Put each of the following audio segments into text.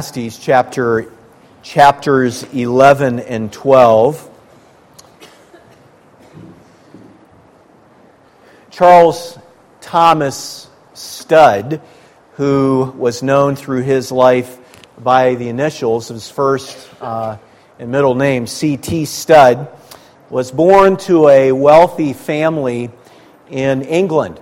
Ecclesiastes chapter chapters 11 and 12. Charles Thomas Studd, who was known through his life by the initials of his first uh, and middle name, C.T. Studd, was born to a wealthy family in England.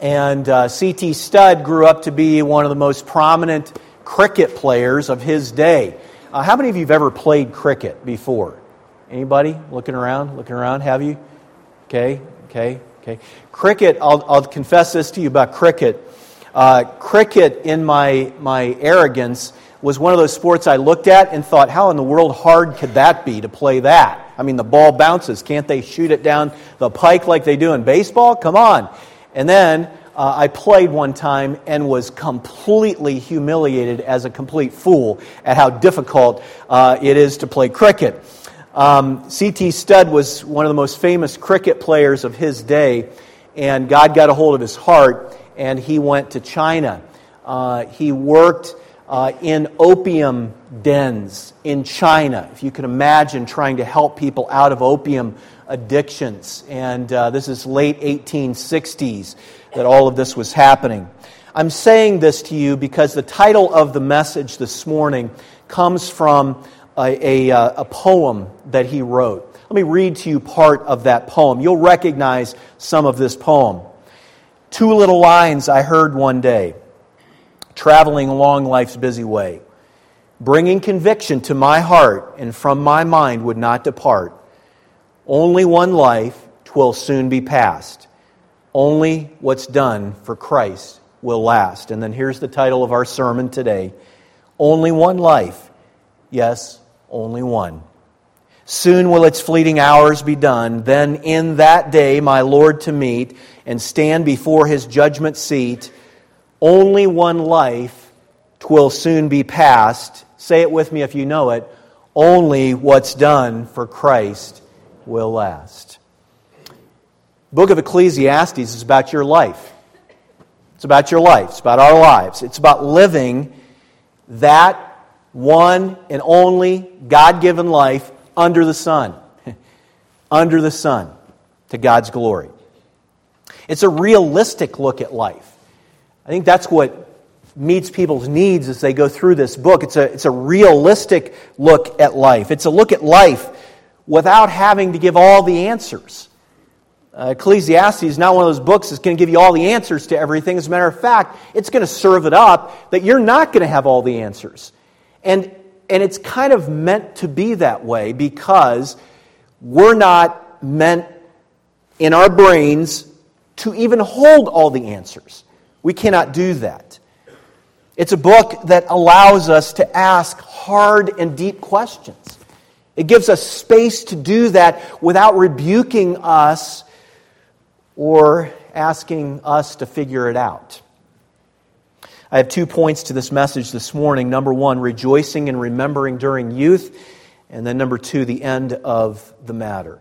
And uh, C.T. Studd grew up to be one of the most prominent cricket players of his day. Uh, how many of you have ever played cricket before? Anybody looking around? Looking around? Have you? Okay, okay, okay. Cricket, I'll, I'll confess this to you about cricket. Uh, cricket, in my, my arrogance, was one of those sports I looked at and thought, how in the world hard could that be to play that? I mean, the ball bounces. Can't they shoot it down the pike like they do in baseball? Come on. And then uh, I played one time and was completely humiliated as a complete fool at how difficult uh, it is to play cricket. Um, C.T. Studd was one of the most famous cricket players of his day, and God got a hold of his heart, and he went to China. Uh, he worked uh, in opium dens in China. If you can imagine trying to help people out of opium addictions. And uh, this is late 1860s that all of this was happening. I'm saying this to you because the title of the message this morning comes from a, a, uh, a, poem that he wrote. Let me read to you part of that poem. You'll recognize some of this poem. Two little lines I heard one day, traveling along life's busy way, bringing conviction to my heart and from my mind would not depart. Only one life, twill soon be past. Only what's done for Christ will last. And then here's the title of our sermon today Only one life. Yes, only one. Soon will its fleeting hours be done. Then in that day, my Lord to meet and stand before his judgment seat. Only one life, twill soon be past. Say it with me if you know it. Only what's done for Christ will last. Book of Ecclesiastes is about your life. It's about your life. It's about our lives. It's about living that one and only God given life under the sun. under the sun to God's glory. It's a realistic look at life. I think that's what meets people's needs as they go through this book. It's a, it's a realistic look at life. It's a look at life without having to give all the answers. Uh, Ecclesiastes is not one of those books that's going to give you all the answers to everything. As a matter of fact, it's going to serve it up that you're not going to have all the answers. And, and it's kind of meant to be that way because we're not meant in our brains to even hold all the answers. We cannot do that. It's a book that allows us to ask hard and deep questions. It gives us space to do that without rebuking us or asking us to figure it out. I have two points to this message this morning. Number one, rejoicing and remembering during youth. And then number two, the end of the matter.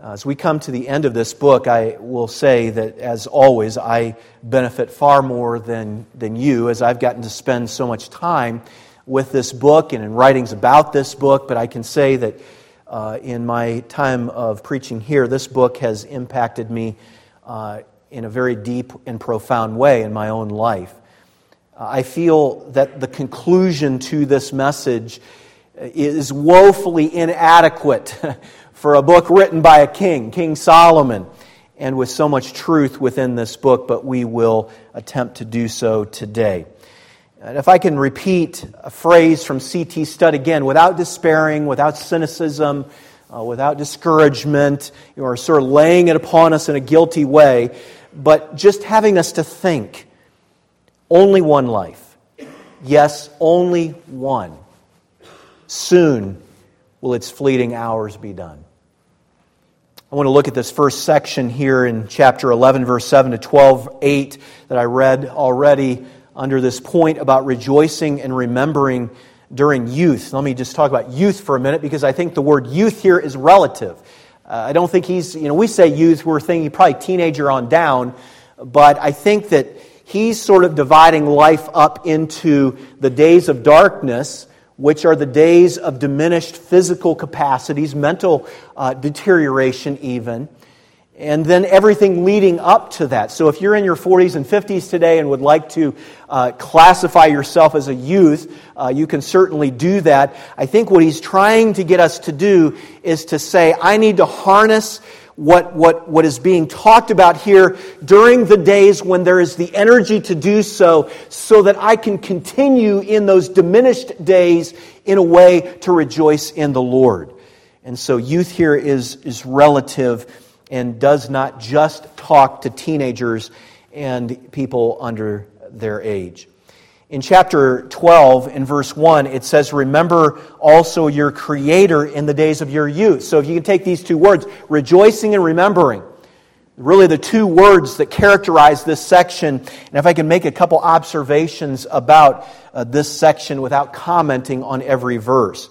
Uh, as we come to the end of this book, I will say that, as always, I benefit far more than, than you, as I've gotten to spend so much time with this book and in writings about this book, but I can say that uh, in my time of preaching here, this book has impacted me uh, in a very deep and profound way in my own life. Uh, I feel that the conclusion to this message is woefully inadequate for a book written by a king, King Solomon, and with so much truth within this book, but we will attempt to do so today. And if I can repeat a phrase from C.T. Studd again, without despairing, without cynicism, uh, without discouragement, are sort of laying it upon us in a guilty way, but just having us to think only one life. Yes, only one. Soon will its fleeting hours be done. I want to look at this first section here in chapter 11, verse 7 to 12, 8 that I read already under this point about rejoicing and remembering during youth. Let me just talk about youth for a minute because I think the word youth here is relative. Uh, I don't think he's, you know, we say youth, we're thinking probably teenager on down, but I think that he's sort of dividing life up into the days of darkness, which are the days of diminished physical capacities, mental uh, deterioration, even and then everything leading up to that. So, if you're in your 40s and 50s today and would like to uh, classify yourself as a youth, uh, you can certainly do that. I think what he's trying to get us to do is to say, I need to harness what, what, what is being talked about here during the days when there is the energy to do so, so that I can continue in those diminished days in a way to rejoice in the Lord. And so, youth here is, is relative and does not just talk to teenagers and people under their age. In chapter 12, in verse 1, it says, Remember also your Creator in the days of your youth. So if you can take these two words, rejoicing and remembering, really the two words that characterize this section. And if I can make a couple observations about uh, this section without commenting on every verse.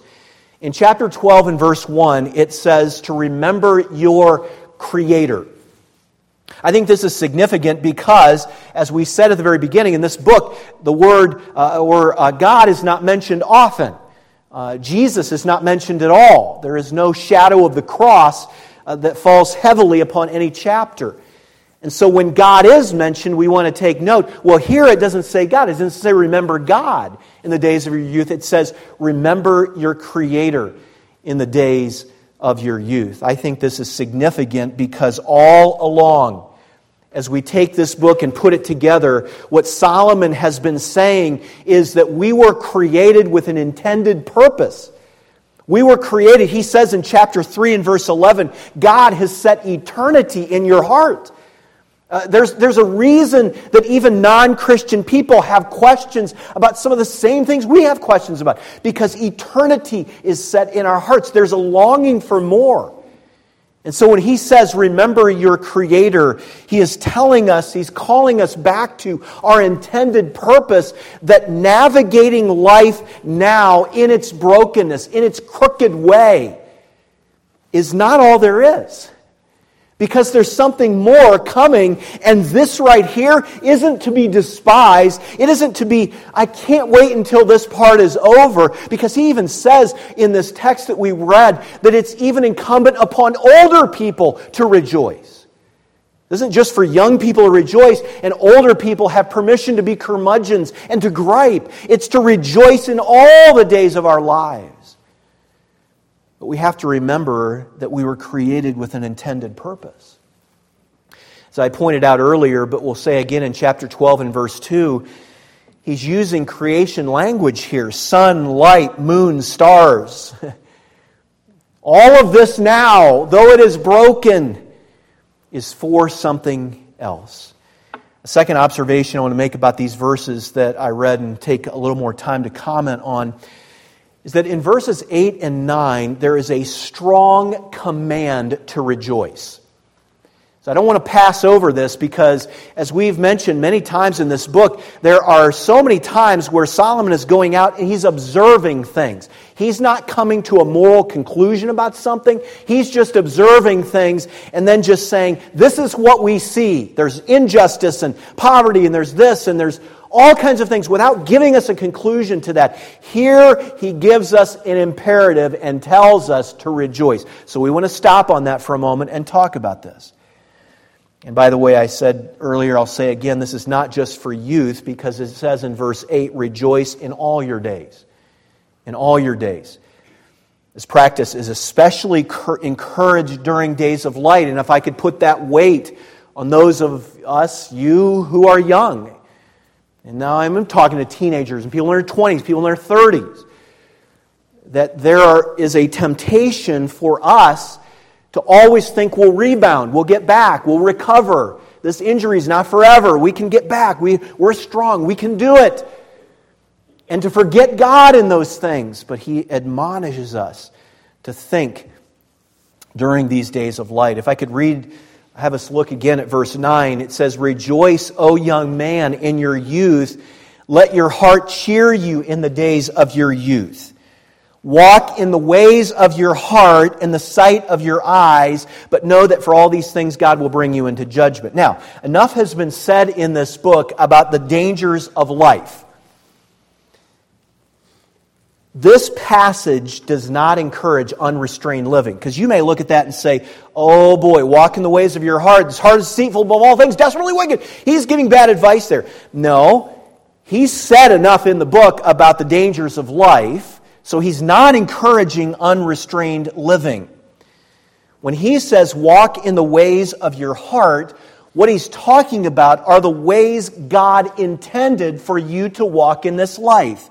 In chapter 12 and verse 1, it says to remember your creator. I think this is significant because, as we said at the very beginning in this book, the word uh, or uh, God is not mentioned often. Uh, Jesus is not mentioned at all. There is no shadow of the cross uh, that falls heavily upon any chapter. And so when God is mentioned, we want to take note. Well, here it doesn't say God. It doesn't say remember God in the days of your youth. It says remember your Creator in the days of your youth. I think this is significant because all along, as we take this book and put it together, what Solomon has been saying is that we were created with an intended purpose. We were created, he says in chapter 3 and verse 11, God has set eternity in your heart. Uh, there's, there's a reason that even non Christian people have questions about some of the same things we have questions about because eternity is set in our hearts. There's a longing for more. And so when he says, Remember your Creator, he is telling us, he's calling us back to our intended purpose that navigating life now in its brokenness, in its crooked way, is not all there is because there's something more coming. And this right here isn't to be despised. It isn't to be, I can't wait until this part is over. Because he even says in this text that we read that it's even incumbent upon older people to rejoice. It isn't just for young people to rejoice, and older people have permission to be curmudgeons and to gripe. It's to rejoice in all the days of our lives. But we have to remember that we were created with an intended purpose. As I pointed out earlier, but we'll say again in chapter 12 and verse 2, he's using creation language here sun, light, moon, stars. All of this now, though it is broken, is for something else. A second observation I want to make about these verses that I read and take a little more time to comment on is that in verses 8 and 9, there is a strong command to rejoice. So I don't want to pass over this because, as we've mentioned many times in this book, there are so many times where Solomon is going out and he's observing things. He's not coming to a moral conclusion about something, he's just observing things and then just saying, This is what we see. There's injustice and poverty, and there's this, and there's all kinds of things without giving us a conclusion to that. Here, he gives us an imperative and tells us to rejoice. So we want to stop on that for a moment and talk about this. And by the way, I said earlier, I'll say again, this is not just for youth because it says in verse 8, rejoice in all your days. In all your days. This practice is especially encouraged during days of light. And if I could put that weight on those of us, you who are young, and now I'm talking to teenagers and people in their 20s, people in their 30s, that there is a temptation for us to always think we'll rebound, we'll get back, we'll recover. This injury is not forever. We can get back. We, we're strong. We can do it. And to forget God in those things. But He admonishes us to think during these days of light. If I could read have us look again at verse 9. It says, Rejoice, O young man, in your youth. Let your heart cheer you in the days of your youth. Walk in the ways of your heart and the sight of your eyes, but know that for all these things God will bring you into judgment. Now, enough has been said in this book about the dangers of life. This passage does not encourage unrestrained living. Because you may look at that and say, oh boy, walk in the ways of your heart. This heart is deceitful above all things, desperately wicked. He's giving bad advice there. No, he's said enough in the book about the dangers of life, so he's not encouraging unrestrained living. When he says walk in the ways of your heart, what he's talking about are the ways God intended for you to walk in this life.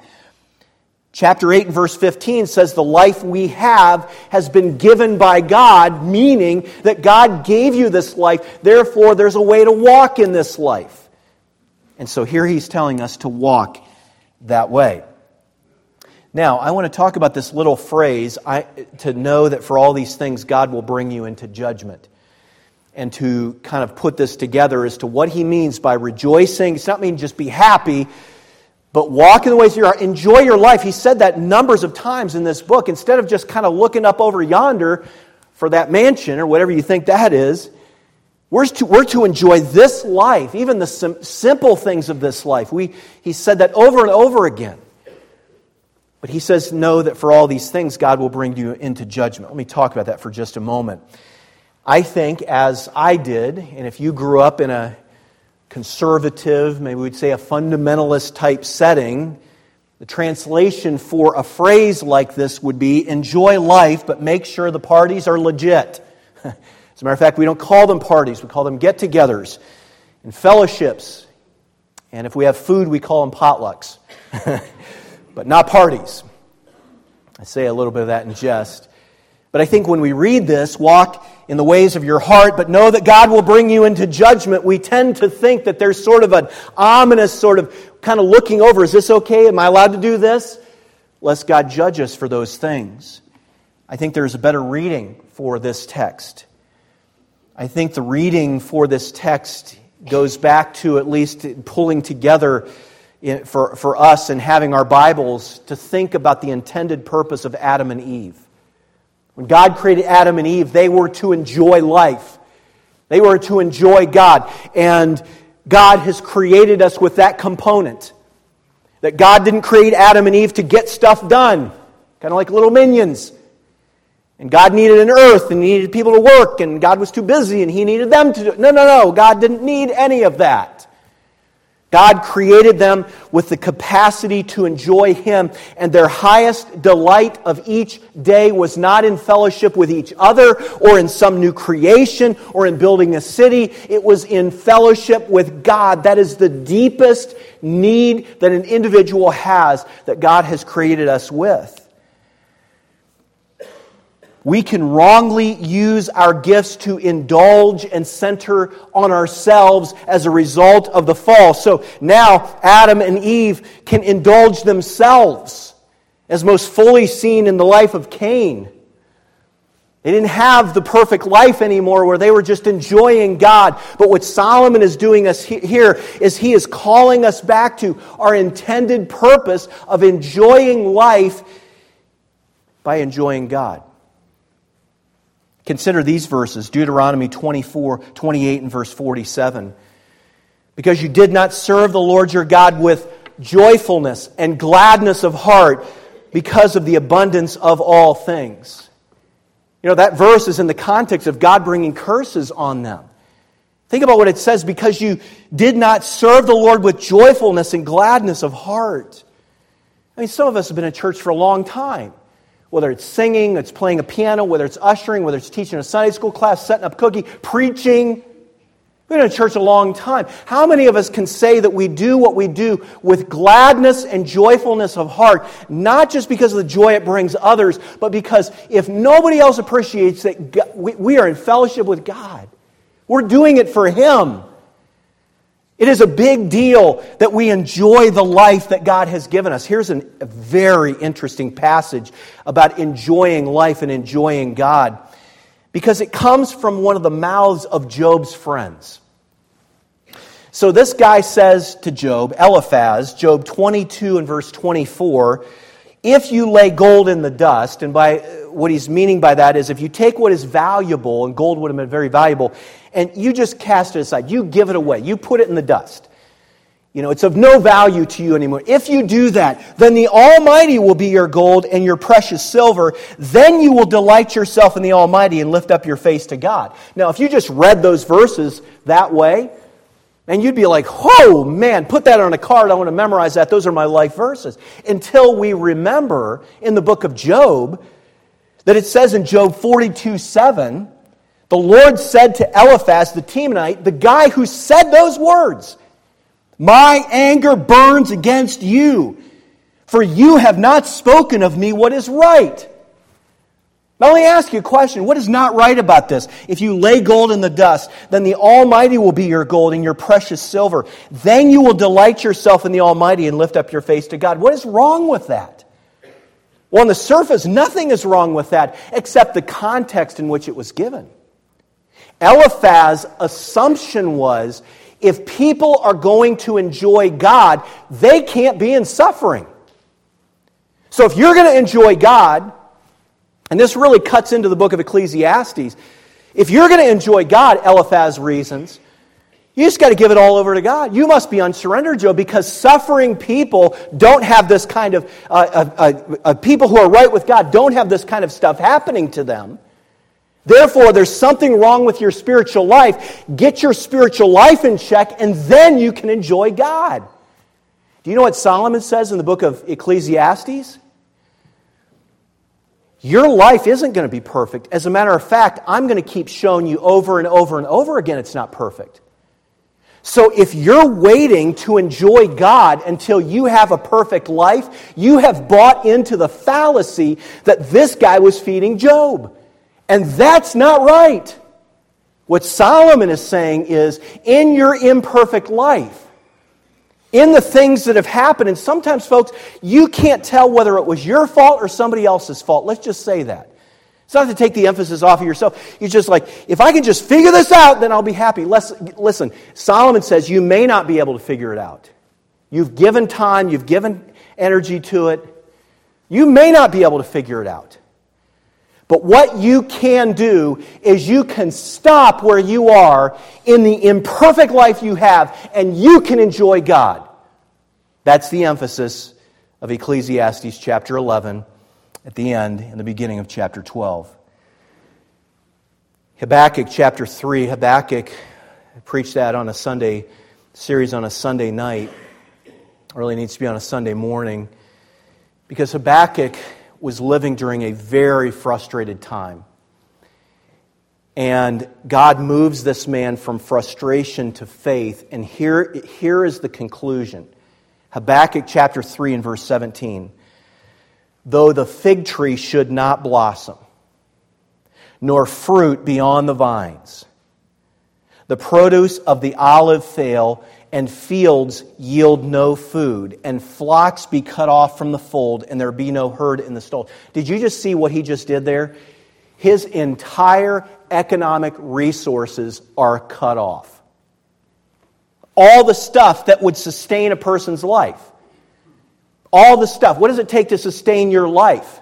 Chapter 8 and verse 15 says, The life we have has been given by God, meaning that God gave you this life. Therefore, there's a way to walk in this life. And so here he's telling us to walk that way. Now, I want to talk about this little phrase I, to know that for all these things, God will bring you into judgment. And to kind of put this together as to what he means by rejoicing. It's not mean just be happy but walk in the ways of your heart. Enjoy your life. He said that numbers of times in this book. Instead of just kind of looking up over yonder for that mansion or whatever you think that is, we're to, we're to enjoy this life, even the sim- simple things of this life. We, he said that over and over again. But he says, know that for all these things, God will bring you into judgment. Let me talk about that for just a moment. I think, as I did, and if you grew up in a conservative, maybe we'd say a fundamentalist type setting, the translation for a phrase like this would be enjoy life, but make sure the parties are legit. As a matter of fact, we don't call them parties, we call them get togethers and fellowships. And if we have food, we call them potlucks, but not parties. I say a little bit of that in jest. But I think when we read this, walk in the ways of your heart, but know that God will bring you into judgment, we tend to think that there's sort of an ominous sort of kind of looking over is this okay? Am I allowed to do this? Lest God judge us for those things. I think there's a better reading for this text. I think the reading for this text goes back to at least pulling together for, for us and having our Bibles to think about the intended purpose of Adam and Eve. When God created Adam and Eve, they were to enjoy life. They were to enjoy God. And God has created us with that component. That God didn't create Adam and Eve to get stuff done, kind of like little minions. And God needed an earth and He needed people to work, and God was too busy and He needed them to do it. No, no, no. God didn't need any of that. God created them with the capacity to enjoy Him, and their highest delight of each day was not in fellowship with each other or in some new creation or in building a city. It was in fellowship with God. That is the deepest need that an individual has that God has created us with we can wrongly use our gifts to indulge and center on ourselves as a result of the fall. So now Adam and Eve can indulge themselves, as most fully seen in the life of Cain. They didn't have the perfect life anymore where they were just enjoying God. But what Solomon is doing us here is he is calling us back to our intended purpose of enjoying life by enjoying God. Consider these verses Deuteronomy 24, 28, and verse 47. Because you did not serve the Lord your God with joyfulness and gladness of heart because of the abundance of all things. You know, that verse is in the context of God bringing curses on them. Think about what it says because you did not serve the Lord with joyfulness and gladness of heart. I mean, some of us have been in church for a long time whether it's singing, it's playing a piano, whether it's ushering, whether it's teaching a Sunday school class, setting up cookie, preaching. We've been in church a long time. How many of us can say that we do what we do with gladness and joyfulness of heart, not just because of the joy it brings others, but because if nobody else appreciates that we are in fellowship with God, we're doing it for Him. It is a big deal that we enjoy the life that God has given us. Here's an, a very interesting passage about enjoying life and enjoying God because it comes from one of the mouths of Job's friends. So this guy says to Job, Eliphaz, Job 22 and verse 24, if you lay gold in the dust, and by what he's meaning by that is if you take what is valuable, and gold would have been very valuable, and you just cast it aside, you give it away, you put it in the dust. You know, it's of no value to you anymore. If you do that, then the Almighty will be your gold and your precious silver. Then you will delight yourself in the Almighty and lift up your face to God. Now, if you just read those verses that way, and you'd be like, oh man, put that on a card. I want to memorize that. Those are my life verses. Until we remember in the book of Job that it says in Job 42 7, the Lord said to Eliphaz the Temanite, the guy who said those words, My anger burns against you, for you have not spoken of me what is right. Now, let me ask you a question. What is not right about this? If you lay gold in the dust, then the Almighty will be your gold and your precious silver. Then you will delight yourself in the Almighty and lift up your face to God. What is wrong with that? Well, on the surface, nothing is wrong with that except the context in which it was given. Eliphaz's assumption was if people are going to enjoy God, they can't be in suffering. So if you're going to enjoy God, and this really cuts into the book of Ecclesiastes. If you're going to enjoy God, Eliphaz reasons, you just got to give it all over to God. You must be unsurrendered, Job, because suffering people don't have this kind of, uh, uh, uh, uh, people who are right with God don't have this kind of stuff happening to them. Therefore, there's something wrong with your spiritual life. Get your spiritual life in check, and then you can enjoy God. Do you know what Solomon says in the book of Ecclesiastes? Your life isn't going to be perfect. As a matter of fact, I'm going to keep showing you over and over and over again it's not perfect. So if you're waiting to enjoy God until you have a perfect life, you have bought into the fallacy that this guy was feeding Job. And that's not right. What Solomon is saying is in your imperfect life, in the things that have happened. And sometimes, folks, you can't tell whether it was your fault or somebody else's fault. Let's just say that. It's not to take the emphasis off of yourself. You're just like, if I can just figure this out, then I'll be happy. Listen, Solomon says you may not be able to figure it out. You've given time, you've given energy to it. You may not be able to figure it out. But what you can do is you can stop where you are in the imperfect life you have, and you can enjoy God. That's the emphasis of Ecclesiastes chapter 11 at the end and the beginning of chapter 12. Habakkuk chapter 3, Habakkuk I preached that on a Sunday series on a Sunday night. It really needs to be on a Sunday morning because Habakkuk was living during a very frustrated time. And God moves this man from frustration to faith. And here, here is the conclusion Habakkuk chapter 3 and verse 17. Though the fig tree should not blossom, nor fruit be on the vines, the produce of the olive fail, and fields yield no food, and flocks be cut off from the fold, and there be no herd in the stall. Did you just see what he just did there? His entire economic resources are cut off. All the stuff that would sustain a person's life. All the stuff. What does it take to sustain your life?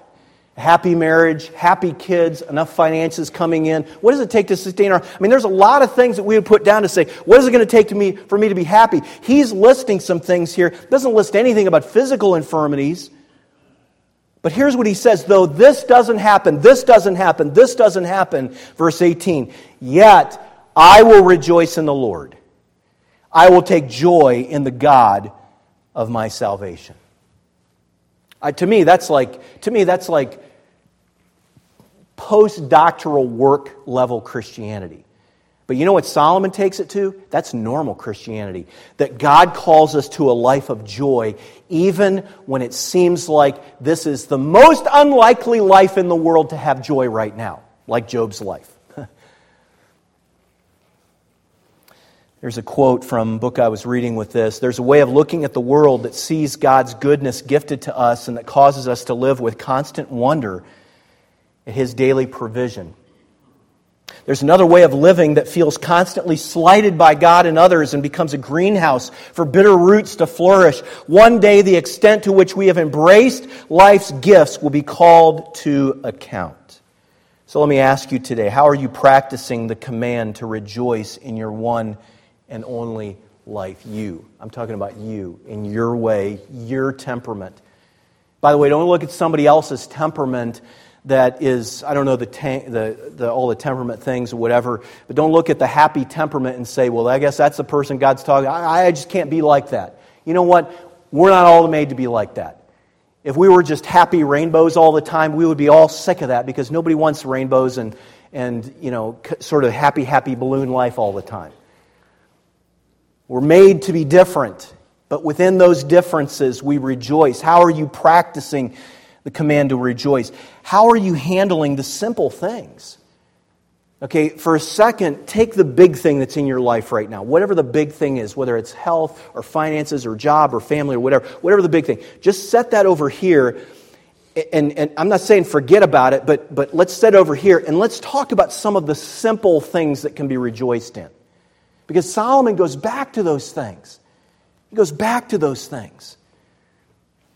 Happy marriage, happy kids, enough finances coming in. What does it take to sustain our? I mean, there's a lot of things that we would put down to say, what is it going to take to me for me to be happy? He's listing some things here. Doesn't list anything about physical infirmities. But here's what he says though this doesn't happen, this doesn't happen, this doesn't happen, verse 18, yet I will rejoice in the Lord. I will take joy in the God of my salvation. Uh, to me, that's like to me that's like post-doctoral work level Christianity. But you know what Solomon takes it to? That's normal Christianity. That God calls us to a life of joy, even when it seems like this is the most unlikely life in the world to have joy right now, like Job's life. There's a quote from a book I was reading with this. There's a way of looking at the world that sees God's goodness gifted to us and that causes us to live with constant wonder at His daily provision. There's another way of living that feels constantly slighted by God and others and becomes a greenhouse for bitter roots to flourish. One day, the extent to which we have embraced life's gifts will be called to account. So let me ask you today how are you practicing the command to rejoice in your one and only life? You. I'm talking about you, in your way, your temperament. By the way, don't look at somebody else's temperament that is, I don't know, the, the, the, all the temperament things or whatever, but don't look at the happy temperament and say, well, I guess that's the person God's talking. I, I just can't be like that. You know what? We're not all made to be like that. If we were just happy rainbows all the time, we would be all sick of that because nobody wants rainbows and, and you know, sort of happy, happy balloon life all the time. We're made to be different, but within those differences, we rejoice. How are you practicing the command to rejoice. How are you handling the simple things? Okay, for a second, take the big thing that's in your life right now, whatever the big thing is, whether it's health or finances or job or family or whatever, whatever the big thing. Just set that over here. And, and I'm not saying forget about it, but, but let's set over here and let's talk about some of the simple things that can be rejoiced in. Because Solomon goes back to those things. He goes back to those things.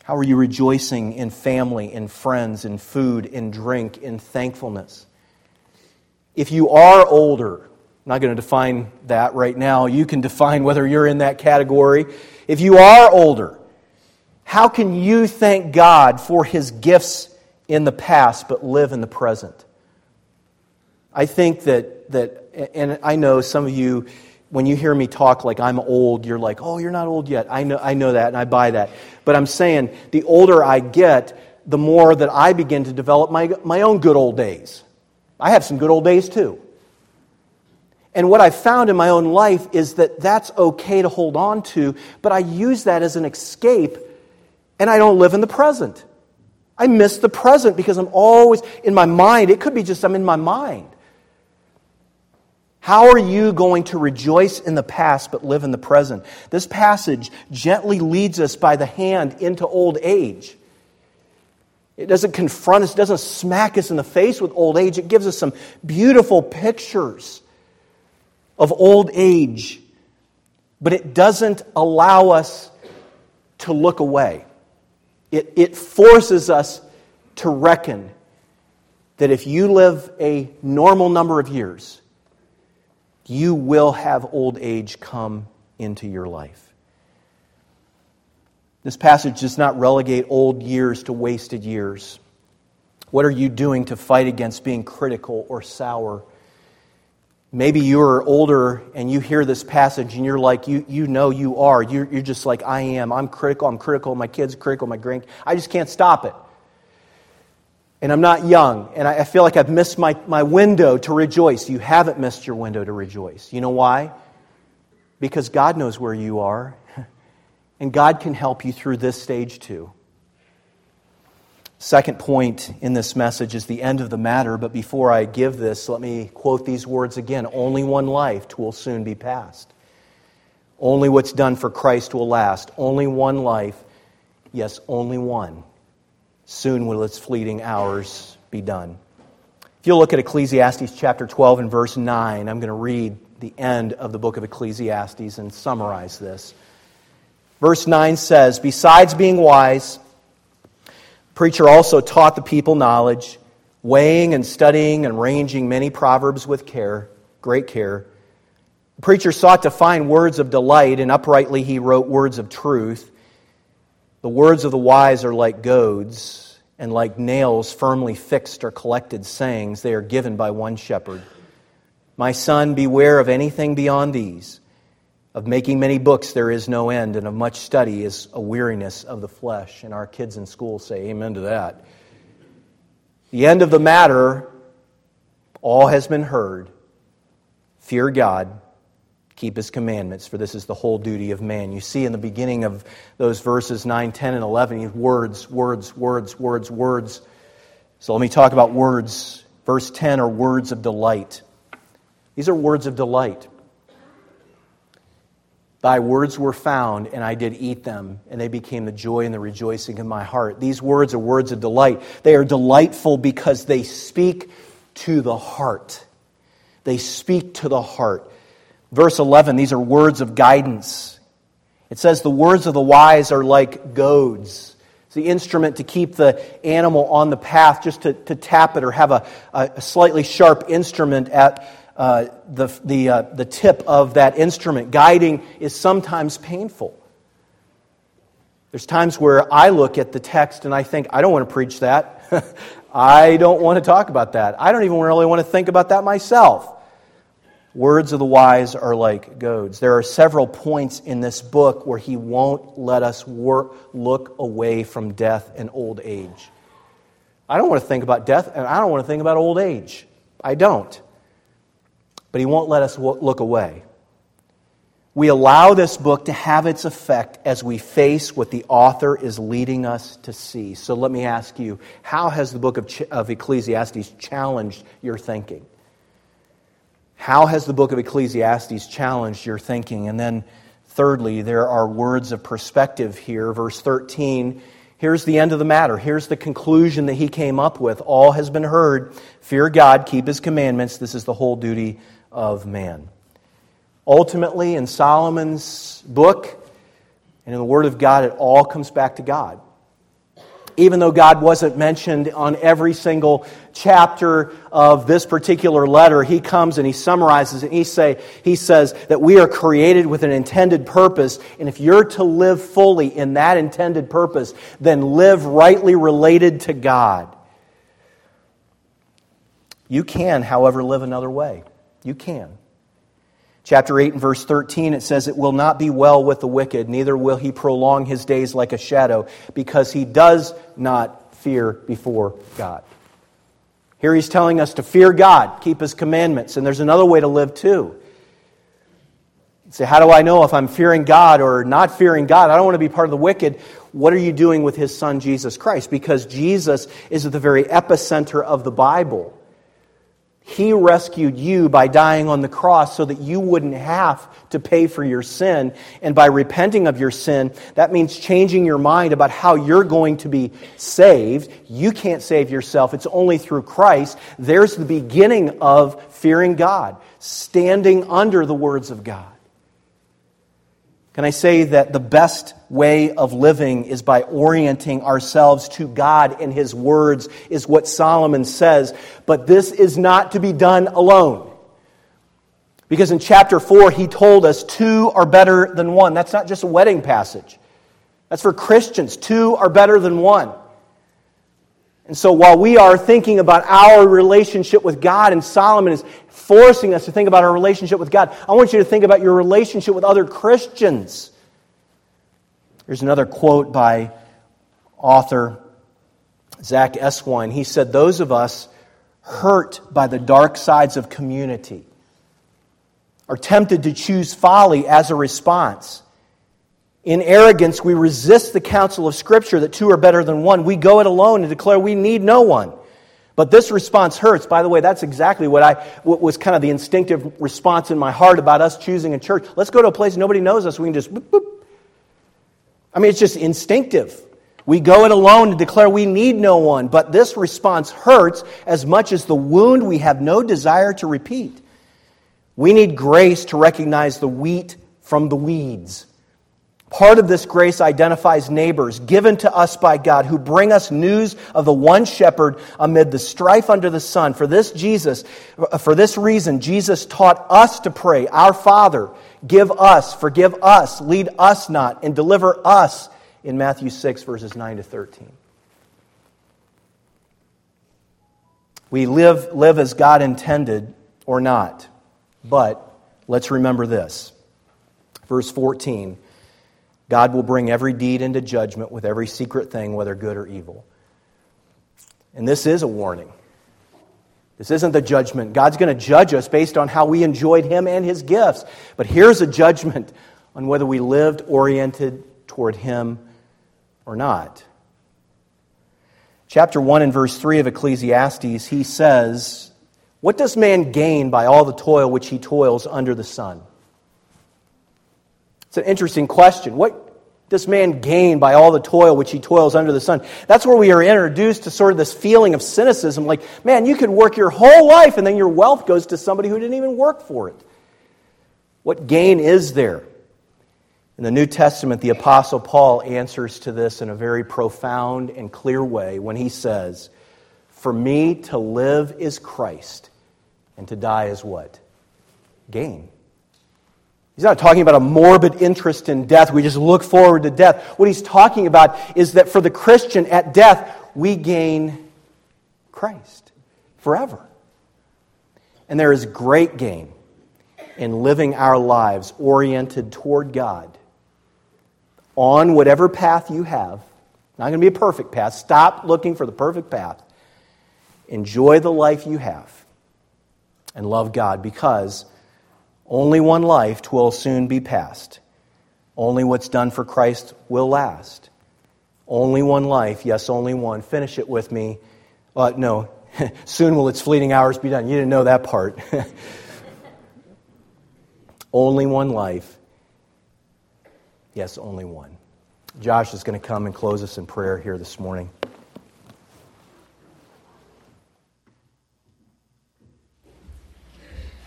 How are you rejoicing in family, in friends, in food, in drink, in thankfulness? If you are older, I'm not going to define that right now. You can define whether you're in that category. If you are older, how can you thank God for his gifts in the past but live in the present? I think that, that and I know some of you when you hear me talk like I'm old, you're like, oh, you're not old yet. I know, I know that and I buy that. But I'm saying the older I get, the more that I begin to develop my, my own good old days. I have some good old days too. And what I've found in my own life is that that's okay to hold on to, but I use that as an escape and I don't live in the present. I miss the present because I'm always in my mind. It could be just I'm in my mind. How are you going to rejoice in the past but live in the present? This passage gently leads us by the hand into old age. It doesn't confront us, it doesn't smack us in the face with old age. It gives us some beautiful pictures of old age, but it doesn't allow us to look away. It, it forces us to reckon that if you live a normal number of years, you will have old age come into your life. This passage does not relegate old years to wasted years. What are you doing to fight against being critical or sour? Maybe you're older and you hear this passage and you're like, you, you know you are. You're, you're just like, I am. I'm critical. I'm critical. My kid's are critical. My grand. I just can't stop it and I'm not young, and I feel like I've missed my, my window to rejoice. You haven't missed your window to rejoice. You know why? Because God knows where you are, and God can help you through this stage too. Second point in this message is the end of the matter, but before I give this, let me quote these words again Only one life will soon be past. Only what's done for Christ will last. Only one life, yes, only one soon will its fleeting hours be done. If you look at Ecclesiastes chapter 12 and verse 9, I'm going to read the end of the book of Ecclesiastes and summarize this. Verse 9 says, Besides being wise, preacher also taught the people knowledge, weighing and studying and ranging many proverbs with care, great care. The preacher sought to find words of delight, and uprightly he wrote words of truth. The words of the wise are like goads, and like nails firmly fixed or collected sayings, they are given by one shepherd. My son, beware of anything beyond these. Of making many books there is no end, and of much study is a weariness of the flesh. And our kids in school say amen to that. The end of the matter, all has been heard. Fear God keep his commandments, for this is the whole duty of man. You see in the beginning of those verses 9, 10, and 11, words, words, words, words, words. So let me talk about words. Verse 10 are words of delight. These are words of delight. Thy words were found, and I did eat them, and they became the joy and the rejoicing of my heart. These words are words of delight. They are delightful because they speak to the heart. They speak to the heart. Verse 11, these are words of guidance. It says, The words of the wise are like goads. It's the instrument to keep the animal on the path, just to, to tap it or have a, a slightly sharp instrument at uh, the, the, uh, the tip of that instrument. Guiding is sometimes painful. There's times where I look at the text and I think, I don't want to preach that. I don't want to talk about that. I don't even really want to think about that myself. Words of the wise are like goads. There are several points in this book where he won't let us work, look away from death and old age. I don't want to think about death and I don't want to think about old age. I don't. But he won't let us look away. We allow this book to have its effect as we face what the author is leading us to see. So let me ask you how has the book of, of Ecclesiastes challenged your thinking? How has the book of Ecclesiastes challenged your thinking? And then, thirdly, there are words of perspective here. Verse 13 here's the end of the matter. Here's the conclusion that he came up with. All has been heard. Fear God, keep his commandments. This is the whole duty of man. Ultimately, in Solomon's book and in the Word of God, it all comes back to God even though God wasn't mentioned on every single chapter of this particular letter, he comes and he summarizes it. He, say, he says that we are created with an intended purpose, and if you're to live fully in that intended purpose, then live rightly related to God. You can, however, live another way. You can. Chapter 8 and verse 13, it says, It will not be well with the wicked, neither will he prolong his days like a shadow, because he does not fear before God. Here he's telling us to fear God, keep his commandments, and there's another way to live too. Say, How do I know if I'm fearing God or not fearing God? I don't want to be part of the wicked. What are you doing with his son, Jesus Christ? Because Jesus is at the very epicenter of the Bible. He rescued you by dying on the cross so that you wouldn't have to pay for your sin. And by repenting of your sin, that means changing your mind about how you're going to be saved. You can't save yourself, it's only through Christ. There's the beginning of fearing God, standing under the words of God. Can I say that the best way of living is by orienting ourselves to God and His words, is what Solomon says. But this is not to be done alone. Because in chapter 4, he told us two are better than one. That's not just a wedding passage, that's for Christians. Two are better than one. And so while we are thinking about our relationship with God, and Solomon is forcing us to think about our relationship with God, I want you to think about your relationship with other Christians. There's another quote by author Zack Eswine. He said, Those of us hurt by the dark sides of community are tempted to choose folly as a response. In arrogance, we resist the counsel of Scripture that two are better than one. We go it alone and declare we need no one. But this response hurts. By the way, that's exactly what I what was kind of the instinctive response in my heart about us choosing a church. Let's go to a place nobody knows us. We can just boop, boop. I mean, it's just instinctive. We go it alone and declare we need no one. But this response hurts as much as the wound we have no desire to repeat. We need grace to recognize the wheat from the weeds. Part of this grace identifies neighbors given to us by God who bring us news of the one shepherd amid the strife under the sun. For this Jesus, for this reason, Jesus taught us to pray, Our Father, give us, forgive us, lead us not, and deliver us in Matthew 6, verses 9 to 13. We live, live as God intended or not. But let's remember this. Verse 14 God will bring every deed into judgment with every secret thing, whether good or evil. And this is a warning. This isn't the judgment. God's going to judge us based on how we enjoyed Him and His gifts. But here's a judgment on whether we lived oriented toward Him or not. Chapter 1 and verse 3 of Ecclesiastes, he says, What does man gain by all the toil which he toils under the sun? It's an interesting question. What, does man gain by all the toil which he toils under the sun. That's where we are introduced to sort of this feeling of cynicism like, man, you could work your whole life and then your wealth goes to somebody who didn't even work for it. What gain is there? In the New Testament, the Apostle Paul answers to this in a very profound and clear way when he says, For me to live is Christ, and to die is what? Gain. He's not talking about a morbid interest in death. We just look forward to death. What he's talking about is that for the Christian at death, we gain Christ forever. And there is great gain in living our lives oriented toward God on whatever path you have. Not going to be a perfect path. Stop looking for the perfect path. Enjoy the life you have and love God because only one life will soon be past. Only what's done for Christ will last. Only one life, yes, only one. Finish it with me. Uh, no, soon will its fleeting hours be done. You didn't know that part. only one life. Yes, only one. Josh is going to come and close us in prayer here this morning.